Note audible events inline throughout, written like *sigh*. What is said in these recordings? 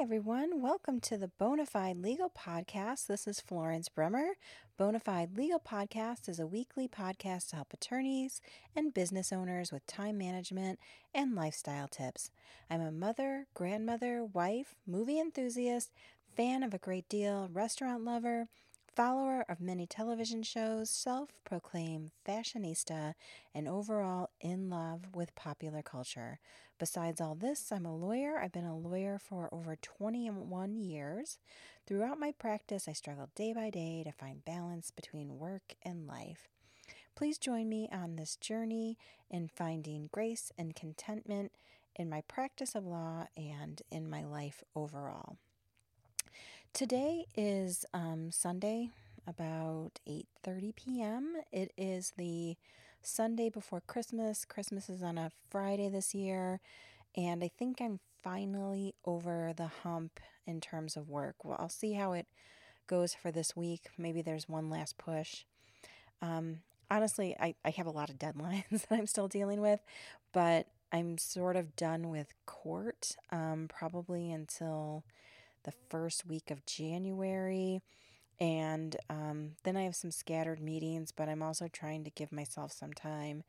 everyone. Welcome to the Bonafide Legal Podcast. This is Florence Bremer. Bonafide Legal Podcast is a weekly podcast to help attorneys and business owners with time management and lifestyle tips. I'm a mother, grandmother, wife, movie enthusiast, fan of a great deal, restaurant lover, follower of many television shows, self proclaimed fashionista, and overall in love with popular culture. Besides all this, I'm a lawyer. I've been a lawyer for over 21 years. Throughout my practice, I struggle day by day to find balance between work and life. Please join me on this journey in finding grace and contentment in my practice of law and in my life overall. Today is um, Sunday, about 8:30 p.m. It is the Sunday before Christmas. Christmas is on a Friday this year, and I think I'm finally over the hump in terms of work. Well, I'll see how it goes for this week. Maybe there's one last push. Um, honestly, I, I have a lot of deadlines *laughs* that I'm still dealing with, but I'm sort of done with court um, probably until the first week of January. And um, then I have some scattered meetings, but I'm also trying to give myself some time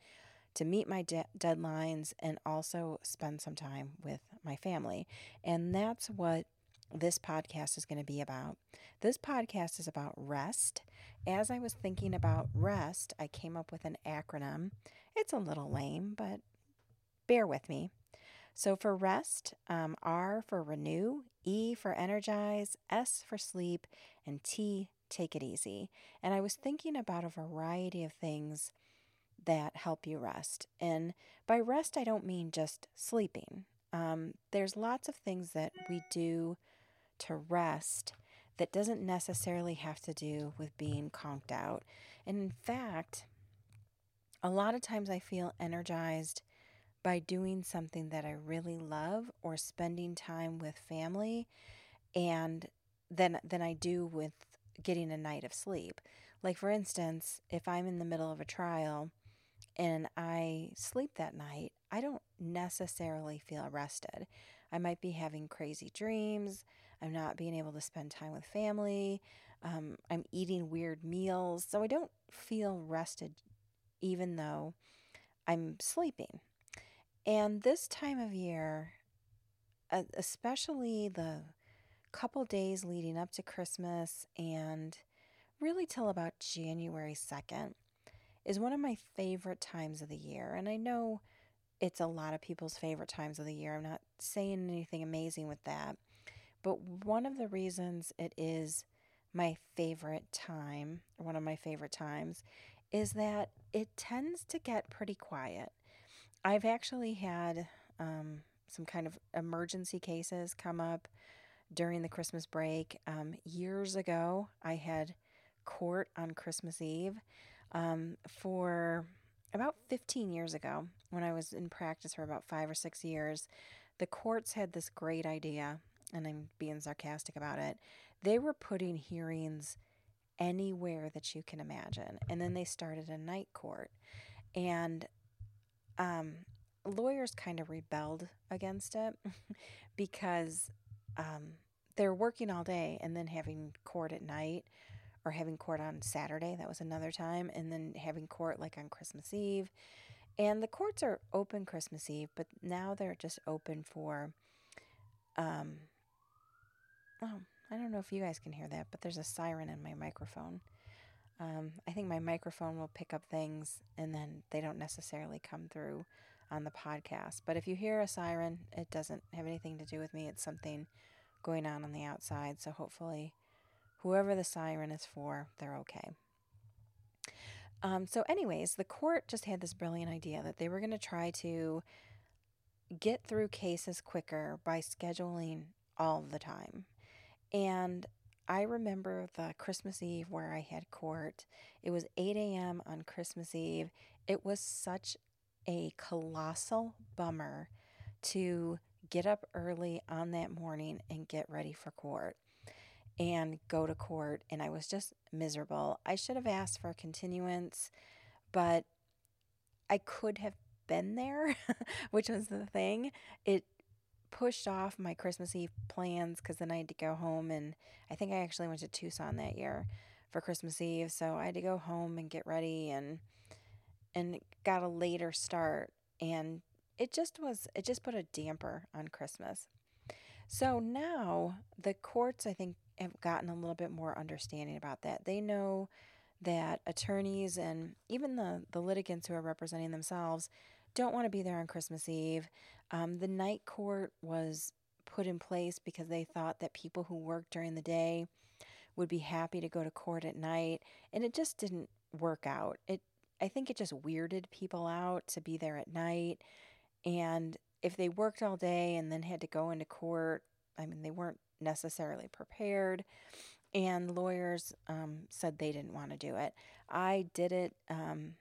to meet my de- deadlines and also spend some time with my family. And that's what this podcast is going to be about. This podcast is about rest. As I was thinking about rest, I came up with an acronym. It's a little lame, but bear with me. So for rest, um, R for renew, E for energize, S for sleep, and T, take it easy. And I was thinking about a variety of things that help you rest. And by rest, I don't mean just sleeping. Um, there's lots of things that we do to rest that doesn't necessarily have to do with being conked out. And in fact, a lot of times I feel energized by doing something that I really love or spending time with family and than than I do with getting a night of sleep. Like for instance, if I'm in the middle of a trial and I sleep that night, I don't necessarily feel rested. I might be having crazy dreams. I'm not being able to spend time with family. Um, I'm eating weird meals. So I don't feel rested even though I'm sleeping. And this time of year, especially the couple days leading up to Christmas and really till about January 2nd, is one of my favorite times of the year. And I know it's a lot of people's favorite times of the year. I'm not saying anything amazing with that. But one of the reasons it is my favorite time, one of my favorite times, is that it tends to get pretty quiet. I've actually had um, some kind of emergency cases come up during the Christmas break. Um, years ago, I had court on Christmas Eve um, for about 15 years ago when I was in practice for about five or six years. The courts had this great idea, and I'm being sarcastic about it. They were putting hearings anywhere that you can imagine. And then they started a night court. And um, lawyers kind of rebelled against it *laughs* because um, they're working all day and then having court at night or having court on Saturday. That was another time. And then having court like on Christmas Eve. And the courts are open Christmas Eve, but now they're just open for, um, oh, I don't know if you guys can hear that, but there's a siren in my microphone. Um, I think my microphone will pick up things and then they don't necessarily come through on the podcast. But if you hear a siren, it doesn't have anything to do with me. It's something going on on the outside. So hopefully, whoever the siren is for, they're okay. Um, so, anyways, the court just had this brilliant idea that they were going to try to get through cases quicker by scheduling all the time. And I remember the Christmas Eve where I had court. It was 8 a.m. on Christmas Eve. It was such a colossal bummer to get up early on that morning and get ready for court and go to court. And I was just miserable. I should have asked for a continuance, but I could have been there, *laughs* which was the thing. It pushed off my Christmas Eve plans because then I had to go home and I think I actually went to Tucson that year for Christmas Eve, so I had to go home and get ready and and got a later start and it just was it just put a damper on Christmas. So now the courts I think have gotten a little bit more understanding about that. They know that attorneys and even the, the litigants who are representing themselves don't want to be there on Christmas Eve. Um, the night court was put in place because they thought that people who work during the day would be happy to go to court at night, and it just didn't work out. It I think it just weirded people out to be there at night, and if they worked all day and then had to go into court, I mean they weren't necessarily prepared and lawyers um, said they didn't want to do it. I did it. Um,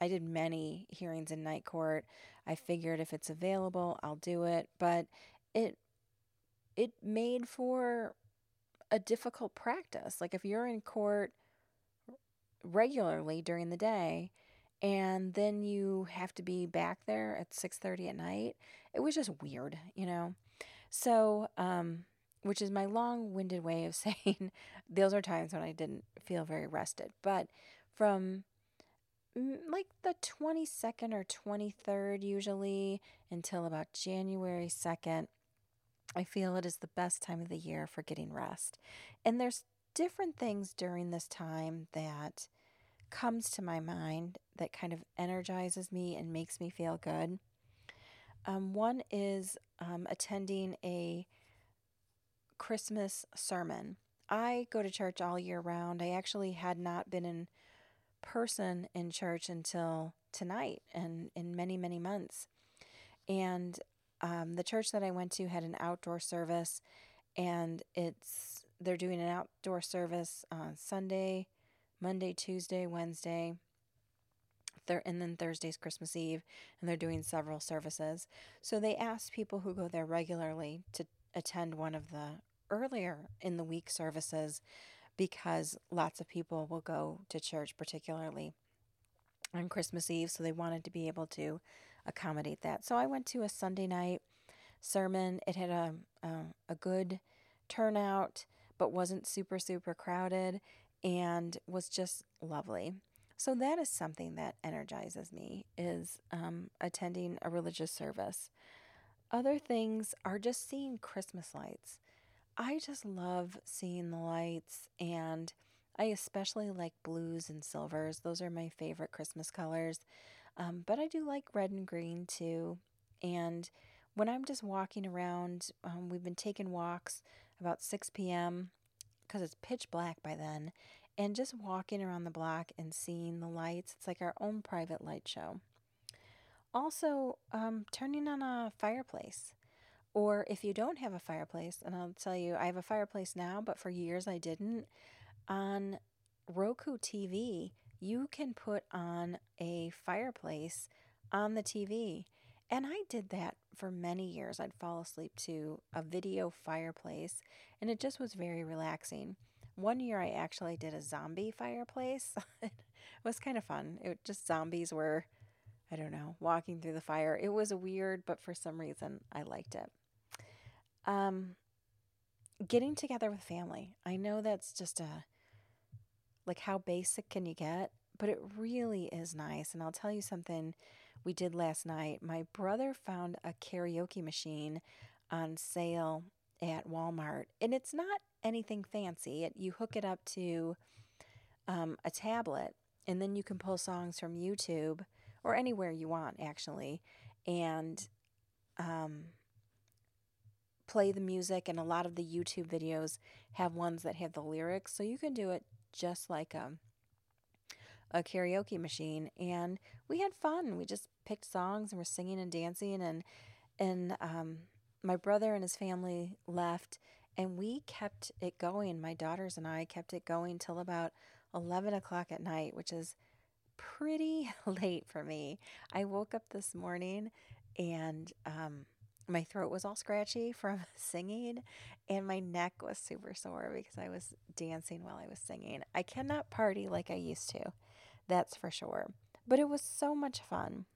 I did many hearings in night court. I figured if it's available, I'll do it. But it it made for a difficult practice. Like if you're in court regularly during the day and then you have to be back there at 6:30 at night, it was just weird, you know. So, um, which is my long winded way of *laughs* saying those are times when I didn't feel very rested. But from like the 22nd or 23rd, usually until about January 2nd, I feel it is the best time of the year for getting rest. And there's different things during this time that comes to my mind that kind of energizes me and makes me feel good. Um, one is um, attending a Christmas sermon. I go to church all year round. I actually had not been in person in church until tonight and in many, many months. And um, the church that I went to had an outdoor service, and it's they're doing an outdoor service on Sunday, Monday, Tuesday, Wednesday, thir- and then Thursday's Christmas Eve, and they're doing several services. So they asked people who go there regularly to attend one of the earlier in the week services because lots of people will go to church, particularly on Christmas Eve. So they wanted to be able to accommodate that. So I went to a Sunday night sermon. It had a, a, a good turnout, but wasn't super, super crowded and was just lovely. So that is something that energizes me is um, attending a religious service. Other things are just seeing Christmas lights. I just love seeing the lights, and I especially like blues and silvers. Those are my favorite Christmas colors. Um, but I do like red and green too. And when I'm just walking around, um, we've been taking walks about 6 p.m. because it's pitch black by then, and just walking around the block and seeing the lights. It's like our own private light show. Also, um, turning on a fireplace. Or if you don't have a fireplace, and I'll tell you, I have a fireplace now, but for years I didn't. On Roku TV, you can put on a fireplace on the TV. And I did that for many years. I'd fall asleep to a video fireplace, and it just was very relaxing. One year I actually did a zombie fireplace. *laughs* it was kind of fun. It just zombies were, I don't know, walking through the fire. It was weird, but for some reason I liked it. Um, getting together with family. I know that's just a like how basic can you get, but it really is nice. And I'll tell you something we did last night. My brother found a karaoke machine on sale at Walmart, and it's not anything fancy. It, you hook it up to um, a tablet, and then you can pull songs from YouTube or anywhere you want, actually. And um, play the music, and a lot of the YouTube videos have ones that have the lyrics, so you can do it just like a a karaoke machine. And we had fun. We just picked songs and we're singing and dancing, and and um, my brother and his family left, and we kept it going. My daughters and I kept it going till about eleven o'clock at night, which is pretty *laughs* late for me. I woke up this morning and um, my throat was all scratchy from *laughs* singing and my neck was super sore because I was dancing while I was singing. I cannot party like I used to. That's for sure. But it was so much fun.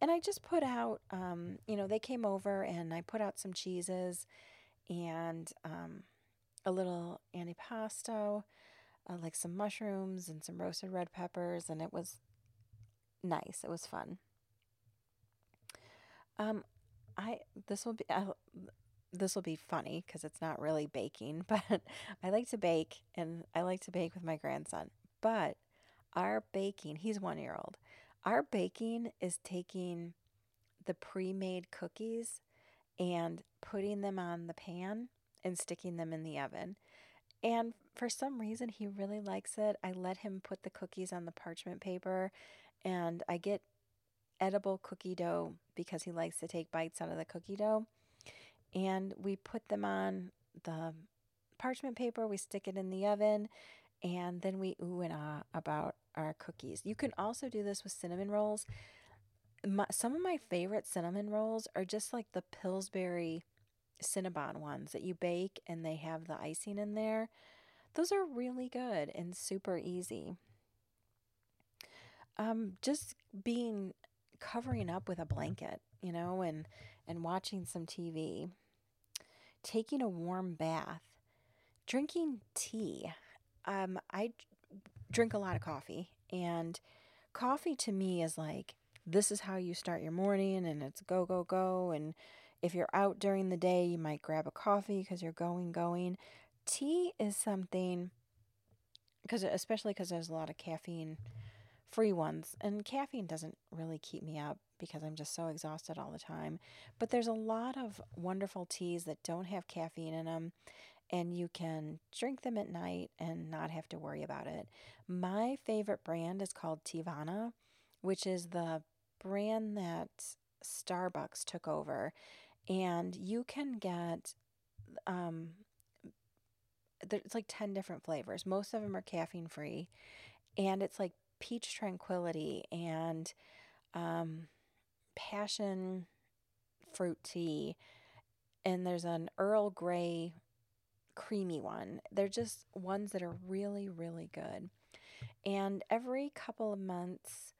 and I just put out, um, you know, they came over and I put out some cheeses and um, a little antipasto, uh, like some mushrooms and some roasted red peppers, and it was nice. It was fun. Um, I this will be uh, this will be funny because it's not really baking, *laughs* but I like to bake and I like to bake with my grandson. But our baking, he's one year old. Our baking is taking the pre made cookies and putting them on the pan and sticking them in the oven. And for some reason, he really likes it. I let him put the cookies on the parchment paper, and I get edible cookie dough because he likes to take bites out of the cookie dough. And we put them on the parchment paper, we stick it in the oven, and then we ooh and ah about our cookies. You can also do this with cinnamon rolls. My, some of my favorite cinnamon rolls are just like the Pillsbury Cinnabon ones that you bake and they have the icing in there. Those are really good and super easy. Um, just being covering up with a blanket, you know, and and watching some TV, taking a warm bath, drinking tea. Um, I drink a lot of coffee, and coffee to me is like this is how you start your morning, and it's go go go. And if you're out during the day, you might grab a coffee because you're going going. Tea is something because especially because there's a lot of caffeine free ones. And caffeine doesn't really keep me up because I'm just so exhausted all the time. But there's a lot of wonderful teas that don't have caffeine in them, and you can drink them at night and not have to worry about it. My favorite brand is called Teavana, which is the brand that Starbucks took over. And you can get um, it's like 10 different flavors. Most of them are caffeine free. And it's like peach tranquility and um, passion fruit tea. And there's an Earl Grey creamy one. They're just ones that are really, really good. And every couple of months,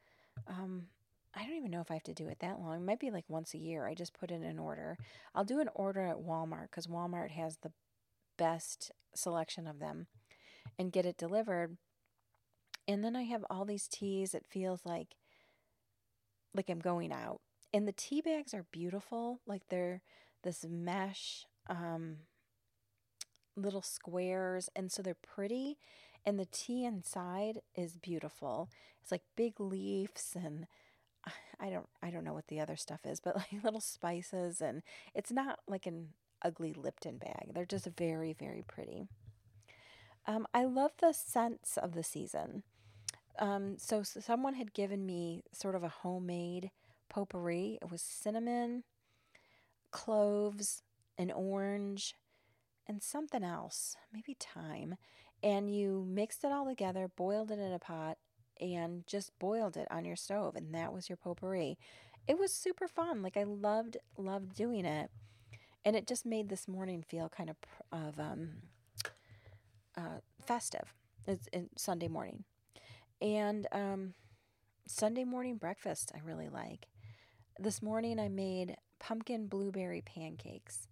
um, I don't even know if I have to do it that long. It might be like once a year. I just put in an order. I'll do an order at Walmart because Walmart has the best selection of them and get it delivered. And then I have all these teas. It feels like like I'm going out. And the tea bags are beautiful. Like they're this mesh um, little squares and so they're pretty and the tea inside is beautiful. It's like big leaves and *laughs* I don't I don't know what the other stuff is, but like *laughs* little spices and it's not like an ugly Lipton bag. They're just very very pretty. Um, I love the scents of the season. Um, so, so someone had given me sort of a homemade potpourri. It was cinnamon, cloves, an orange, and something else, maybe thyme. And you mixed it all together, boiled it in a pot, and just boiled it on your stove. And that was your potpourri. It was super fun. Like I loved, loved doing it. And it just made this morning feel kind of, of um, uh, festive. It's, Sunday morning. And um, Sunday morning breakfast, I really like. This morning, I made pumpkin blueberry pancakes.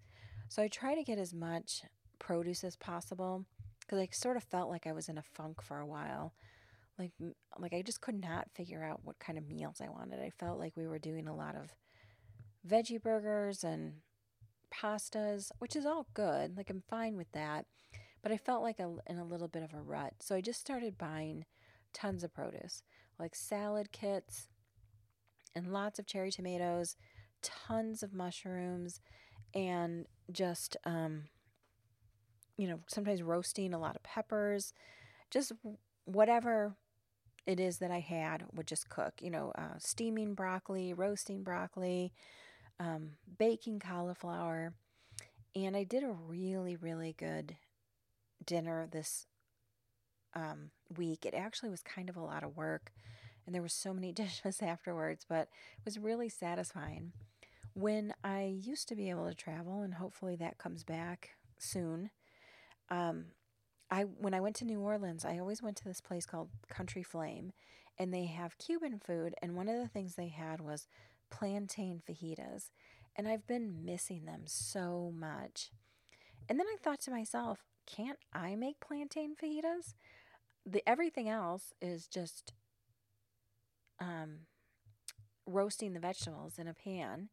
So I try to get as much produce as possible because I sort of felt like I was in a funk for a while. Like, like I just could not figure out what kind of meals I wanted. I felt like we were doing a lot of veggie burgers and pastas, which is all good. Like I'm fine with that, but I felt like a, in a little bit of a rut. So I just started buying tons of produce, like salad kits and lots of cherry tomatoes, tons of mushrooms, and just, um, you know, sometimes roasting a lot of peppers, just whatever it is that I had would just cook, you know, uh, steaming broccoli, roasting broccoli, um, baking cauliflower. And I did a really, really good dinner this um, week. It actually was kind of a lot of work, and there were so many *laughs* dishes afterwards, but it was really satisfying. When I used to be able to travel, and hopefully that comes back soon, um, I when I went to New Orleans, I always went to this place called Country Flame, and they have Cuban food. And one of the things they had was plantain fajitas, and I've been missing them so much. And then I thought to myself, can't I make plantain fajitas? The everything else is just um, roasting the vegetables in a pan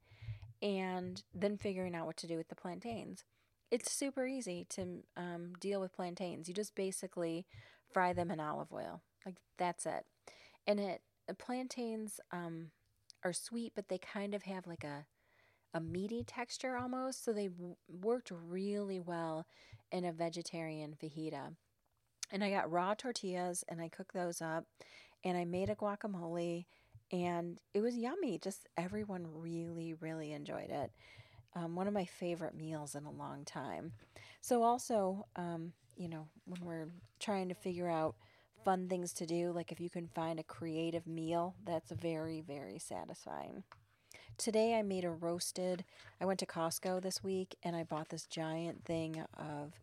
and then figuring out what to do with the plantains. It's super easy to um, deal with plantains. You just basically fry them in olive oil. Like that's it. And it plantains um, are sweet, but they kind of have like a a meaty texture almost. So they w- worked really well in a vegetarian fajita. And I got raw tortillas and I cooked those up and I made a guacamole and it was yummy. Just everyone really, really enjoyed it. Um, one of my favorite meals in a long time. So, also, um, you know, when we're trying to figure out fun things to do, like if you can find a creative meal, that's very, very satisfying. Today I made a roasted. I went to Costco this week and I bought this giant thing of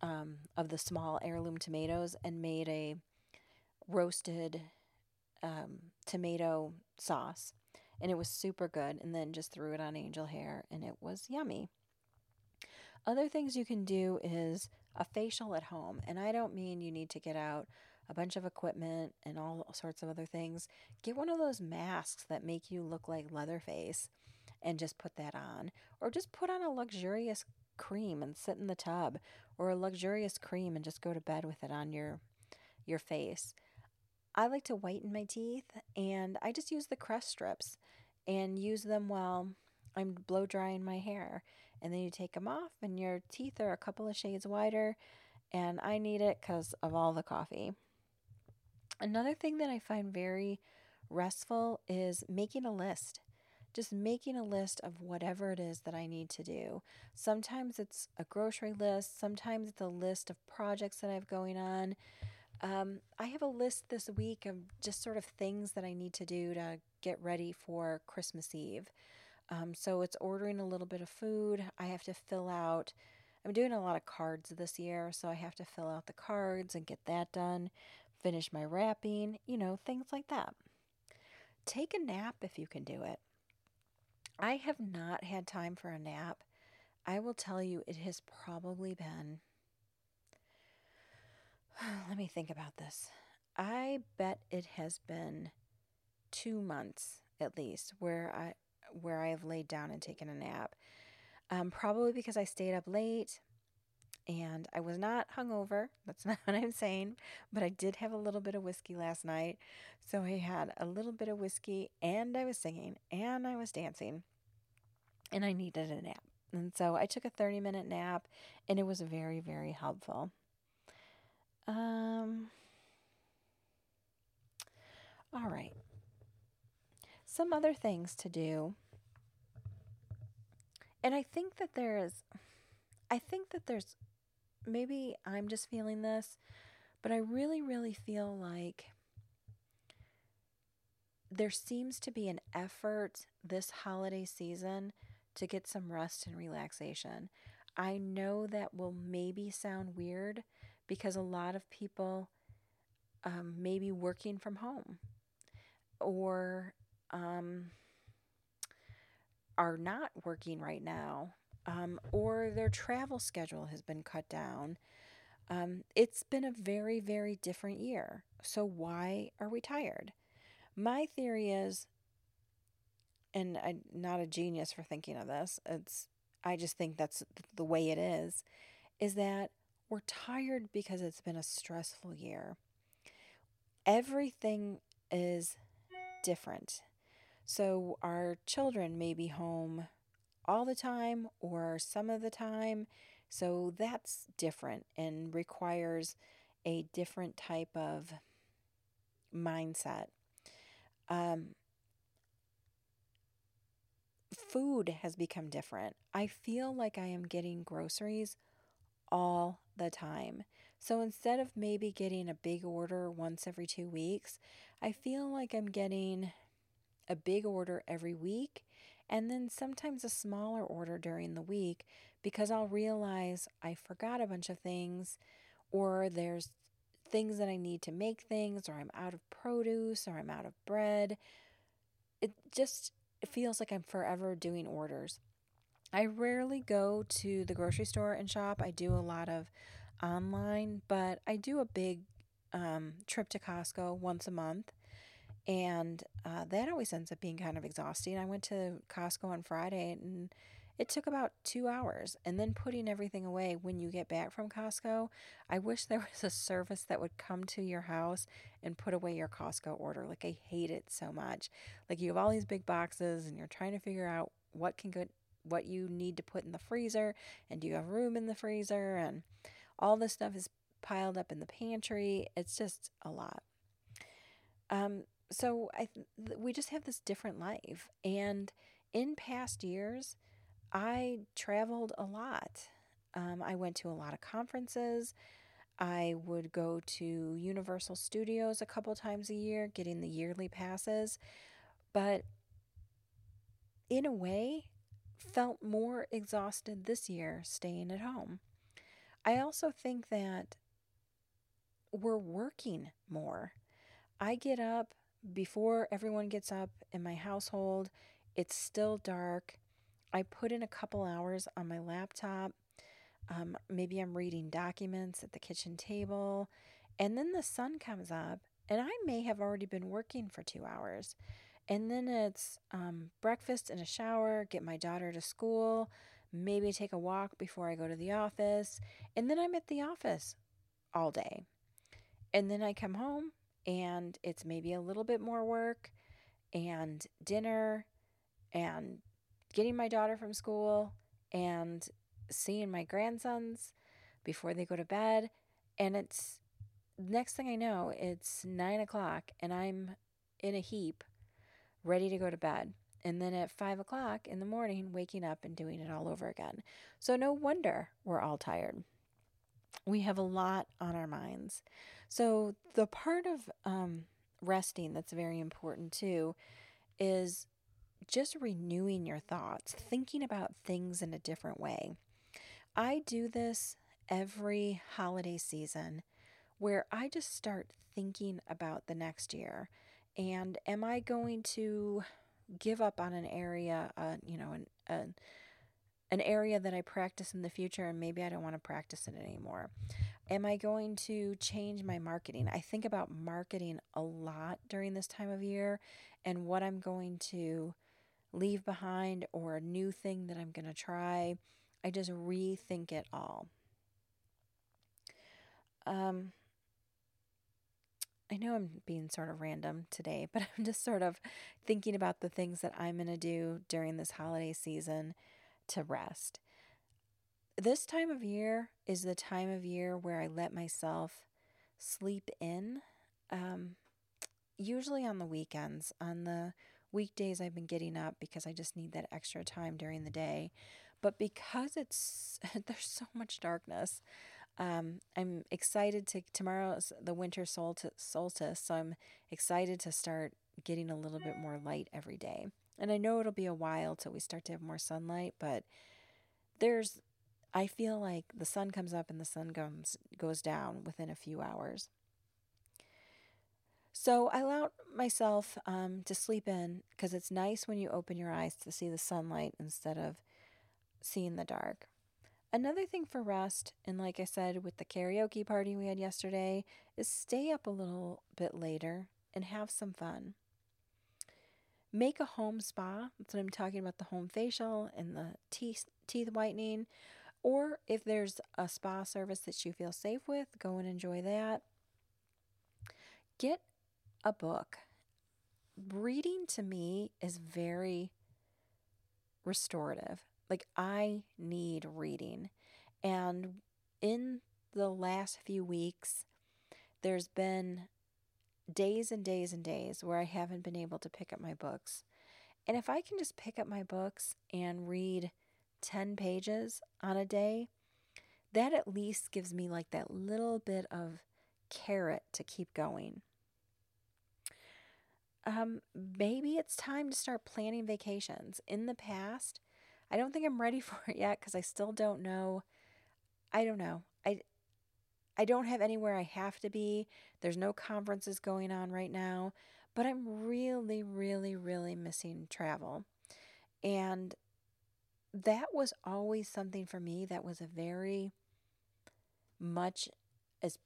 um, of the small heirloom tomatoes and made a roasted um, tomato sauce. And it was super good. And then just threw it on angel hair and it was yummy. Other things you can do is a facial at home. And I don't mean you need to get out a bunch of equipment and all sorts of other things. Get one of those masks that make you look like Leatherface and just put that on. Or just put on a luxurious cream and sit in the tub or a luxurious cream and just go to bed with it on your your face. I like to whiten my teeth and I just use the crest strips and use them while I'm blow drying my hair. And then you take them off and your teeth are a couple of shades whiter and I need it cuz of all the coffee. Another thing that I find very restful is making a list. Just making a list of whatever it is that I need to do. Sometimes it's a grocery list, sometimes it's a list of projects that I have going on. Um, I have a list this week of just sort of things that I need to do to get ready for Christmas Eve. Um, so it's ordering a little bit of food. I have to fill out, I'm doing a lot of cards this year, so I have to fill out the cards and get that done finish my wrapping, you know, things like that. Take a nap if you can do it. I have not had time for a nap. I will tell you, it has probably been. *sighs* Let me think about this. I bet it has been two months at least where I where I have laid down and taken a nap. Um, probably because I stayed up late and I was not hungover. That's *laughs* not what I'm saying, but I did have a little bit of whiskey last night. So I had a little bit of whiskey and I was singing and I was dancing and I needed a nap. And so I took a 30 minute nap and it was very, very helpful. Um, all right. Some other things to do. And I think that there is, I think that there's maybe I'm just feeling this, but I really, really feel like there seems to be an effort this holiday season to get some rest and relaxation. I know that will maybe sound weird because a lot of people um, may be working from home or um, are not working right now um, or their travel schedule has been cut down. Um, it's been a very, very different year. So, why are we tired? My theory is, and I'm not a genius for thinking of this, it's, I just think that's the way it is, is that we're tired because it's been a stressful year. Everything is different. So, our children may be home all the time or some of the time. So that's different and requires a different type of mindset. Um, food has become different. I feel like I am getting groceries all the time. So instead of maybe getting a big order once every two weeks, I feel like I'm getting a big order every week and then sometimes a smaller order during the week because I'll realize I forgot a bunch of things or there's things that I need to make things or I'm out of produce or I'm out of bread. It just it feels like I'm forever doing orders. I rarely go to the grocery store and shop. I do a lot of online, but I do a big um, trip to Costco once a month. And uh, that always ends up being kind of exhausting. I went to Costco on Friday and it took about two hours. And then putting everything away when you get back from Costco, I wish there *laughs* was a service that would come to your house and put away your Costco order. Like, I hate it so much. Like, you have all these big boxes and you're trying to figure out what can go, what you need to put in the freezer and do you have room in the freezer and all this stuff is piled up in the pantry. It's just a lot. Um, so I th- we just have this different life, and in past years, I traveled a lot. Um, I went to a lot of conferences. I would go to Universal Studios a couple times a year, getting the yearly passes. But in a way, felt more exhausted this year staying at home. I also think that we're working more. I get up before everyone gets up in my household. It's still dark. I put in a couple hours on my laptop. Um, maybe I'm reading documents at the kitchen table. And then the sun comes up, and I may have already been working for two hours. And then it's um, breakfast and a shower, get my daughter to school, maybe take a walk before I go to the office. And then I'm at the office all day. And then I come home and it's maybe a little bit more work and dinner and getting my daughter from school and seeing my grandsons before they go to bed. And it's next thing I know, it's nine o'clock and I'm in a heap ready to go to bed. And then at five o'clock in the morning, waking up and doing it all over again. So, no wonder we're all tired. We have a lot on our minds. So, the part of um, resting that's very important too is just renewing your thoughts, thinking about things in a different way. I do this every holiday season where I just start thinking about the next year and am I going to give up on an area, uh, you know, an, an an area that I practice in the future and maybe I don't want to practice it anymore? Am I going to change my marketing? I think about marketing a lot during this time of year and what I'm going to leave behind or a new thing that I'm going to try. I just rethink it all. Um, I know I'm being sort of random today, *laughs* but I'm just sort of thinking about the things that I'm going to do during this holiday season to rest. This time of year is the time of year where I let myself sleep in. Um, usually on the weekends. On the weekdays, I've been getting up because I just need that extra time during the day. But because it's *laughs* there's so much darkness, um, I'm excited to tomorrow's the winter solstice, so I'm excited to start getting a little bit more light every day. And I know it'll be a while till we start to have more sunlight, but there's I feel like the sun comes up and the sun comes goes down within a few hours. So I allowed myself um, to sleep in because it's nice when you open your eyes to see the sunlight instead of seeing the dark. Another thing for rest, and like I said with the karaoke party we had yesterday, is stay up a little bit later and have some fun. Make a home spa. That's what I'm talking about the home facial and the teeth, teeth whitening. Or if there's a spa service that you feel safe with, go and enjoy that. Get a book. Reading to me is very restorative. Like, I need reading. And in the last few weeks, there's been days and days and days where I haven't been able to pick up my books. And if I can just pick up my books and read 10 pages on a day, that at least gives me like that little bit of carrot to keep going. Um, maybe it's time to start planning vacations. In the past, I don't think I'm ready *laughs* for it yet because I still don't know. I don't know. I I don't have anywhere I have to be. There's no conferences going on right now, but I'm really really really missing travel. And that was always something for me that was a very much as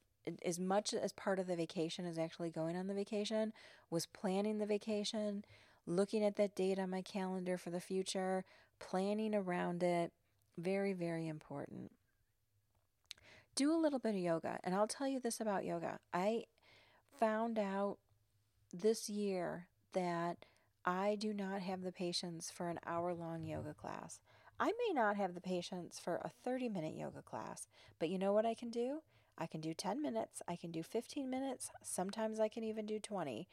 as much as part of the vacation as actually going on the vacation was planning the vacation, looking at that date on my calendar for the future, planning around it. Very, very important. Do a little bit of yoga. And I'll tell you this about yoga. I found out this year that I do not have the patience for an hour long yoga class. I may not have the patience for a 30 minute yoga class, but you know what I can do? I can do 10 minutes, I can do 15 minutes, sometimes I can even do 20.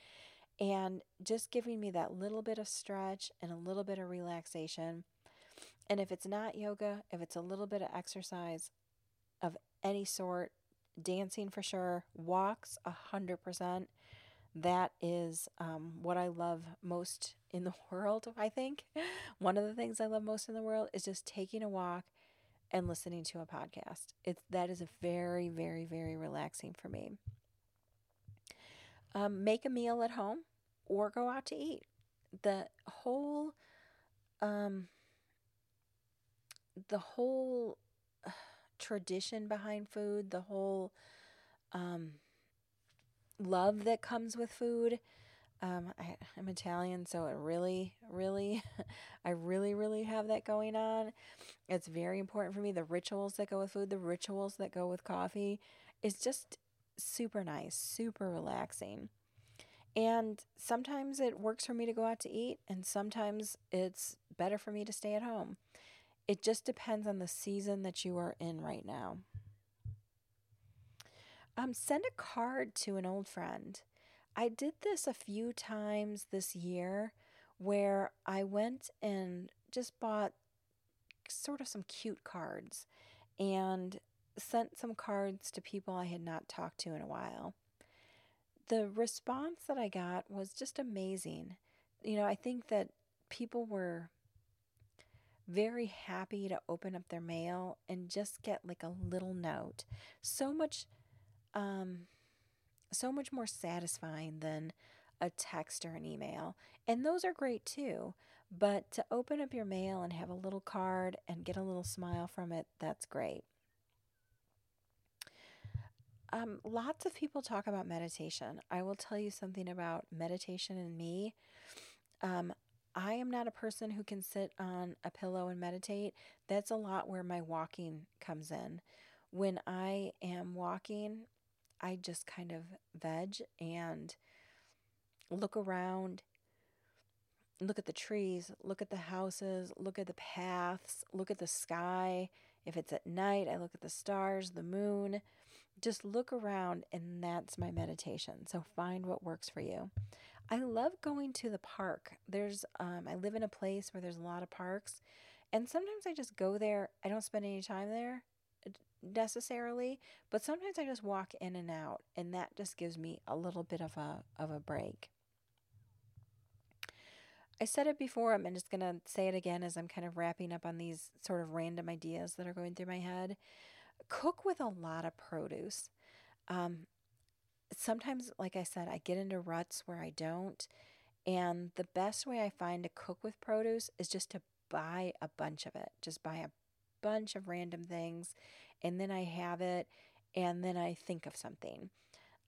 And just giving me that little bit of stretch and a little bit of relaxation. And if it's not yoga, if it's a little bit of exercise of any sort, dancing for sure, walks a hundred percent. That is um, what I love most in the *laughs* world. I think one of the things I love most in the world is just taking a walk and listening to a podcast. It's that is a very, very, very relaxing for me. Um, make a meal at home or go out to eat. The whole, um, the whole *sighs* tradition behind food, the whole um, love that comes with food. Um, I, I'm Italian, so it really, really, *laughs* I really, really have that going on. It's very important for me. The rituals that go with food, the rituals that go with coffee, is just super nice, super relaxing. And sometimes it works for me to go out to eat, and sometimes it's better for me to stay at home. It just depends on the season that you are in right now. Um, send a card to an old friend. I did this a few times this year where I went and just bought sort of some cute cards and sent some cards to people I had not talked to in a while. The response that I got was just amazing. You know, I think that people were very happy to open up their mail and just get like a little note. So much um so much more satisfying than a text or an email. And those are great too. But to open up your mail and have a little card and get a little smile from it, that's great. Um, lots of people talk about meditation. I will tell you something about meditation and me. Um, I am not a person who can sit on a pillow and meditate. That's a lot where my walking comes in. When I am walking, I just kind of veg and look around, look at the trees, look at the houses, look at the paths, look at the sky. If it's at night, I look at the stars, the moon. Just look around, and that's my meditation. So find what works for you. I love going to the park. There's um, I live in a place where there's a lot of parks, and sometimes I just go there. I don't spend any time there uh, necessarily, but sometimes I just walk in and out, and that just gives me a little bit of a of a break. I said it before, I'm just going to say it again as I'm kind of wrapping up on these sort of random ideas that are going through my head. Cook with a lot of produce. Um, sometimes, like I said, I get into ruts where I don't. And the best way I find to cook with produce is just to buy a bunch of it. Just buy a bunch of random things. And then I have it. And then I think of something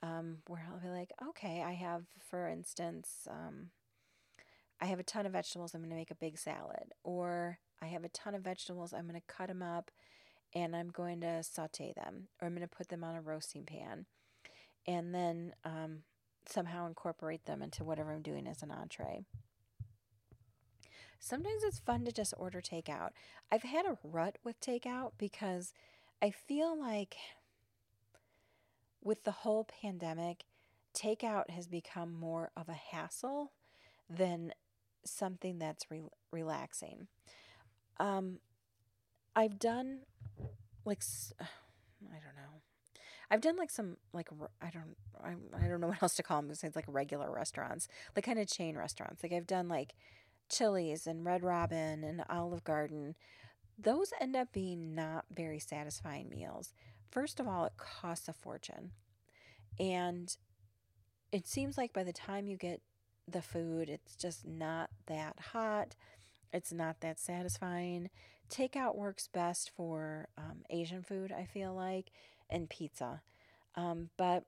um, where I'll be like, okay, I have, for instance, um, I have a ton of vegetables. I'm going to make a big salad. Or I have a ton of vegetables. I'm going to cut them up and I'm going to saute them. Or I'm going to put them on a roasting pan and then um, somehow incorporate them into whatever I'm doing as an entree. Sometimes it's fun to just order takeout. I've had a rut with takeout because I feel like with the whole pandemic, takeout has become more of a hassle than something that's re- relaxing. Um, I've done like *sighs* I don't know. I've done like some like I don't I, I don't know *laughs* what else to call them besides like regular restaurants, like kind of chain restaurants. Like I've done like Chili's and Red Robin and Olive Garden. Those end up being not very satisfying meals. First of all, it costs a fortune. And it seems like by the time you get the food, it's just not that hot. It's not that satisfying. Takeout works best for um, Asian food, I feel like, and pizza. Um, but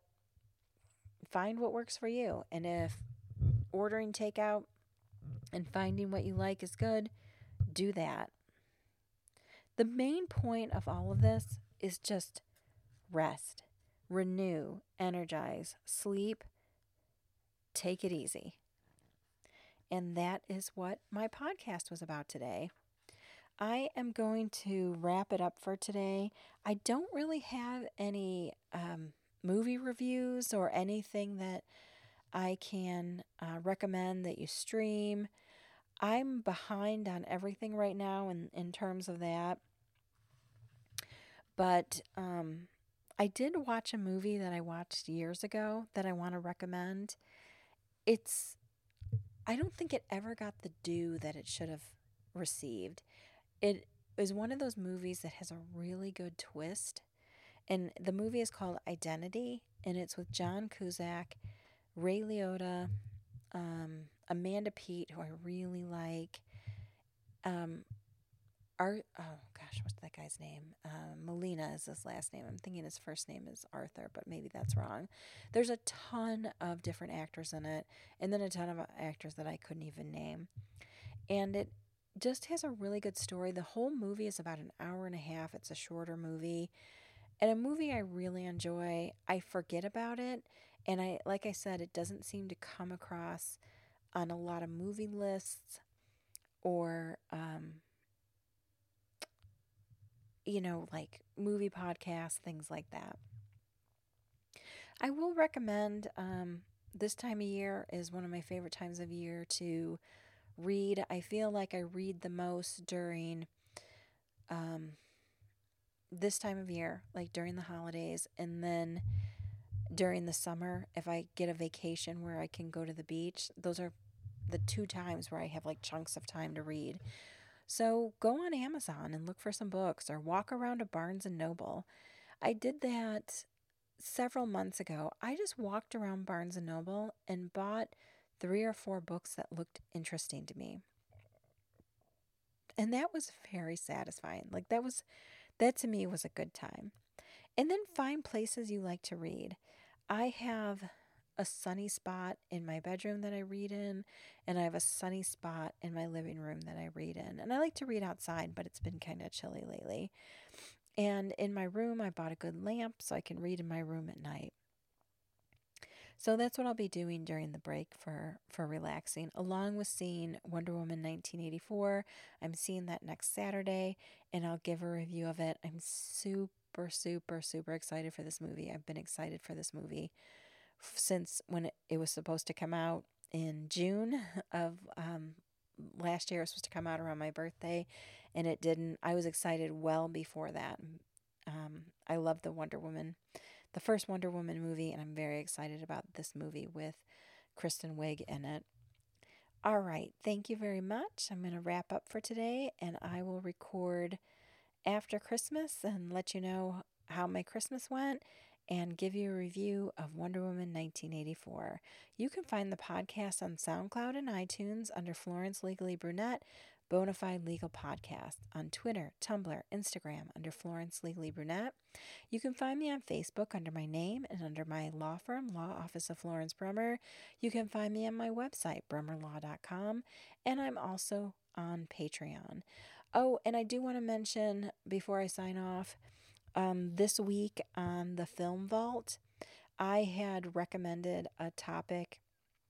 find what works for you. And if ordering takeout and finding what you like is good, do that. The main point of all of this is just rest, renew, energize, sleep, take it easy. And that is what my podcast was about today. I am going to wrap it up for today. I don't really have any um, movie reviews or anything that I can uh, recommend that you stream. I'm behind on everything right now in, in terms of that. But um, I did watch a movie that I watched years ago that I want to recommend. It's, I don't think it ever got the due that it should have received. It is one of those movies that has a really good twist. And the movie is called Identity, and it's with John Cusack, Ray Liotta, um, Amanda Peet, who I really like. Um, Art, oh gosh, what's that guy's name? Uh, Molina is his last name. I'm thinking his first name is Arthur, but maybe that's wrong. There's a ton of different actors in it, and then a ton of actors that I couldn't even name. And it just has a really good story. The whole movie is about an hour and a half. It's a shorter movie, and a movie I really enjoy. I forget about it, and I, like I said, it doesn't seem to come across on a lot of movie lists or. Um, you know, like movie podcasts, things like that. I will recommend um, this time of year is one of my favorite times of year to read. I feel like I read the most during um, this time of year, like during the holidays, and then during the summer, if I get a vacation where I can go to the beach. Those are the two times where I have like chunks of time to read. So go on Amazon and look for some books or walk around a Barnes and Noble. I did that several months ago. I just walked around Barnes and Noble and bought three or four books that looked interesting to me. And that was very satisfying. Like that was that to me was a good time. And then find places you like to read. I have a sunny spot in my bedroom that I read in, and I have a sunny spot in my living room that I read in. And I like to read outside, but it's been kind of chilly lately. And in my room, I bought a good lamp so I can read in my room at night. So that's what I'll be doing during the break for for relaxing, along with seeing Wonder Woman 1984. I'm seeing that next Saturday, and I'll give a review of it. I'm super, super, super excited for this movie. I've been excited for this movie since when it, was supposed to come out in June *laughs* of um, last year. It was supposed to come out around my birthday, and it didn't. I was excited well before that. Um, I love the Wonder Woman, the first Wonder Woman movie, and I'm very excited about this movie with Kristen Wiig in it. All right, thank you very much. I'm going to wrap up for today, and I will record after Christmas and let you know how my Christmas went and give you a review of Wonder Woman 1984. You can find the podcast on SoundCloud and iTunes under Florence Legally Brunette, Bonafide Legal Podcast, on Twitter, Tumblr, Instagram under Florence Legally Brunette. You can find me on Facebook under my name and under my law firm, Law Office of Florence Brummer. You can find me on my website, brummerlaw.com, and I'm also on Patreon. Oh, and I do want to mention before I sign off, um, this week on the Film Vault, I had recommended a topic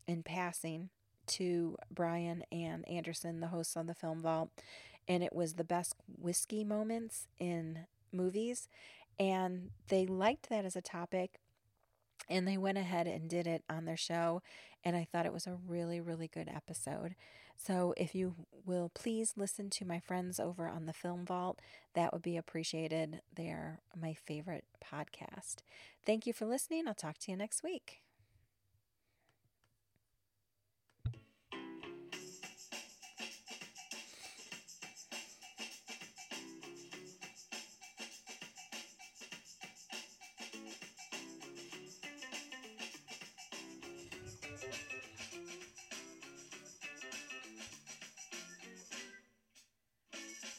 in passing to Brian and Anderson, the hosts on the Film Vault, and it was the best whiskey moments in movies. And they liked that as a topic, and they went ahead and did it on their show. And I thought it was a really, really good episode. So if you will please listen to my friends over on the Film Vault, that would be appreciated. They're my favorite podcast. Thank you for listening. I'll talk to you next week.